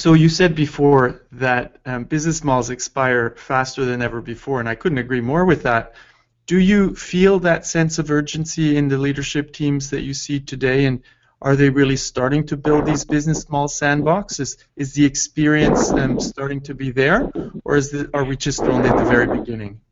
So you said before that um, business models expire faster than ever before, and I couldn't agree more with that. Do you feel that sense of urgency in the leadership teams that you see today, and are they really starting to build these business model sandboxes? Is the experience um, starting to be there, or is the, are we just only at the very beginning?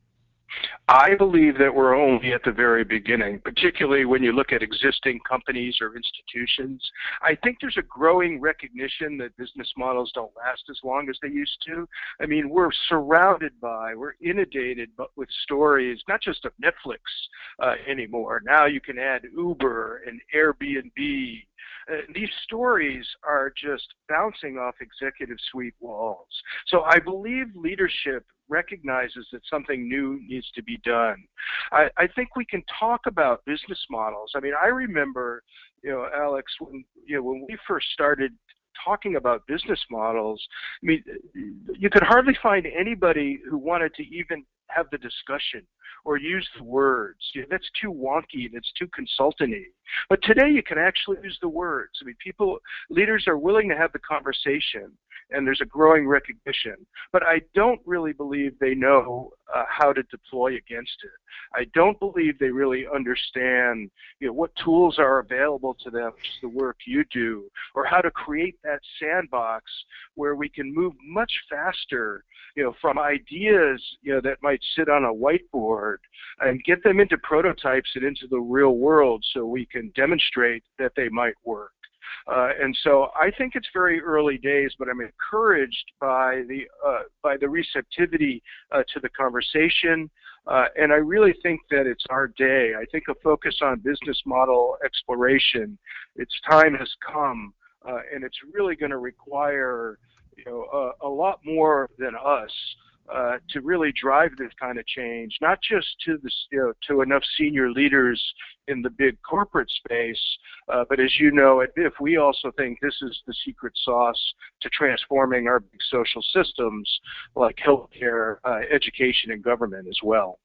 I believe that we're only at the very beginning, particularly when you look at existing companies or institutions. I think there's a growing recognition that business models don't last as long as they used to. I mean, we're surrounded by, we're inundated with stories, not just of Netflix uh, anymore. Now you can add Uber and Airbnb uh, these stories are just bouncing off executive suite walls. So I believe leadership recognizes that something new needs to be done. I, I think we can talk about business models. I mean, I remember, you know, Alex, when you know when we first started talking about business models, I mean, you could hardly find anybody who wanted to even have the discussion or use the words. You know, that's too wonky and it's too consultanty. But today you can actually use the words. I mean, people, leaders are willing to have the conversation and there's a growing recognition. But I don't really believe they know uh, how to deploy against it. I don't believe they really understand you know, what tools are available to them, the work you do, or how to create that sandbox where we can move much faster you know, from ideas you know, that might sit on a whiteboard and get them into prototypes and into the real world so we can demonstrate that they might work. Uh, and so I think it's very early days, but I'm encouraged by the uh, by the receptivity uh, to the conversation, uh, and I really think that it's our day. I think a focus on business model exploration, its time has come, uh, and it's really going to require you know a, a lot more than us uh, to really drive this kind of change, not just to the you know, to enough senior leaders in the big corporate space, uh, but as you know at BIF, we also think this is the secret sauce to transforming our big social systems like healthcare, uh, education, and government as well.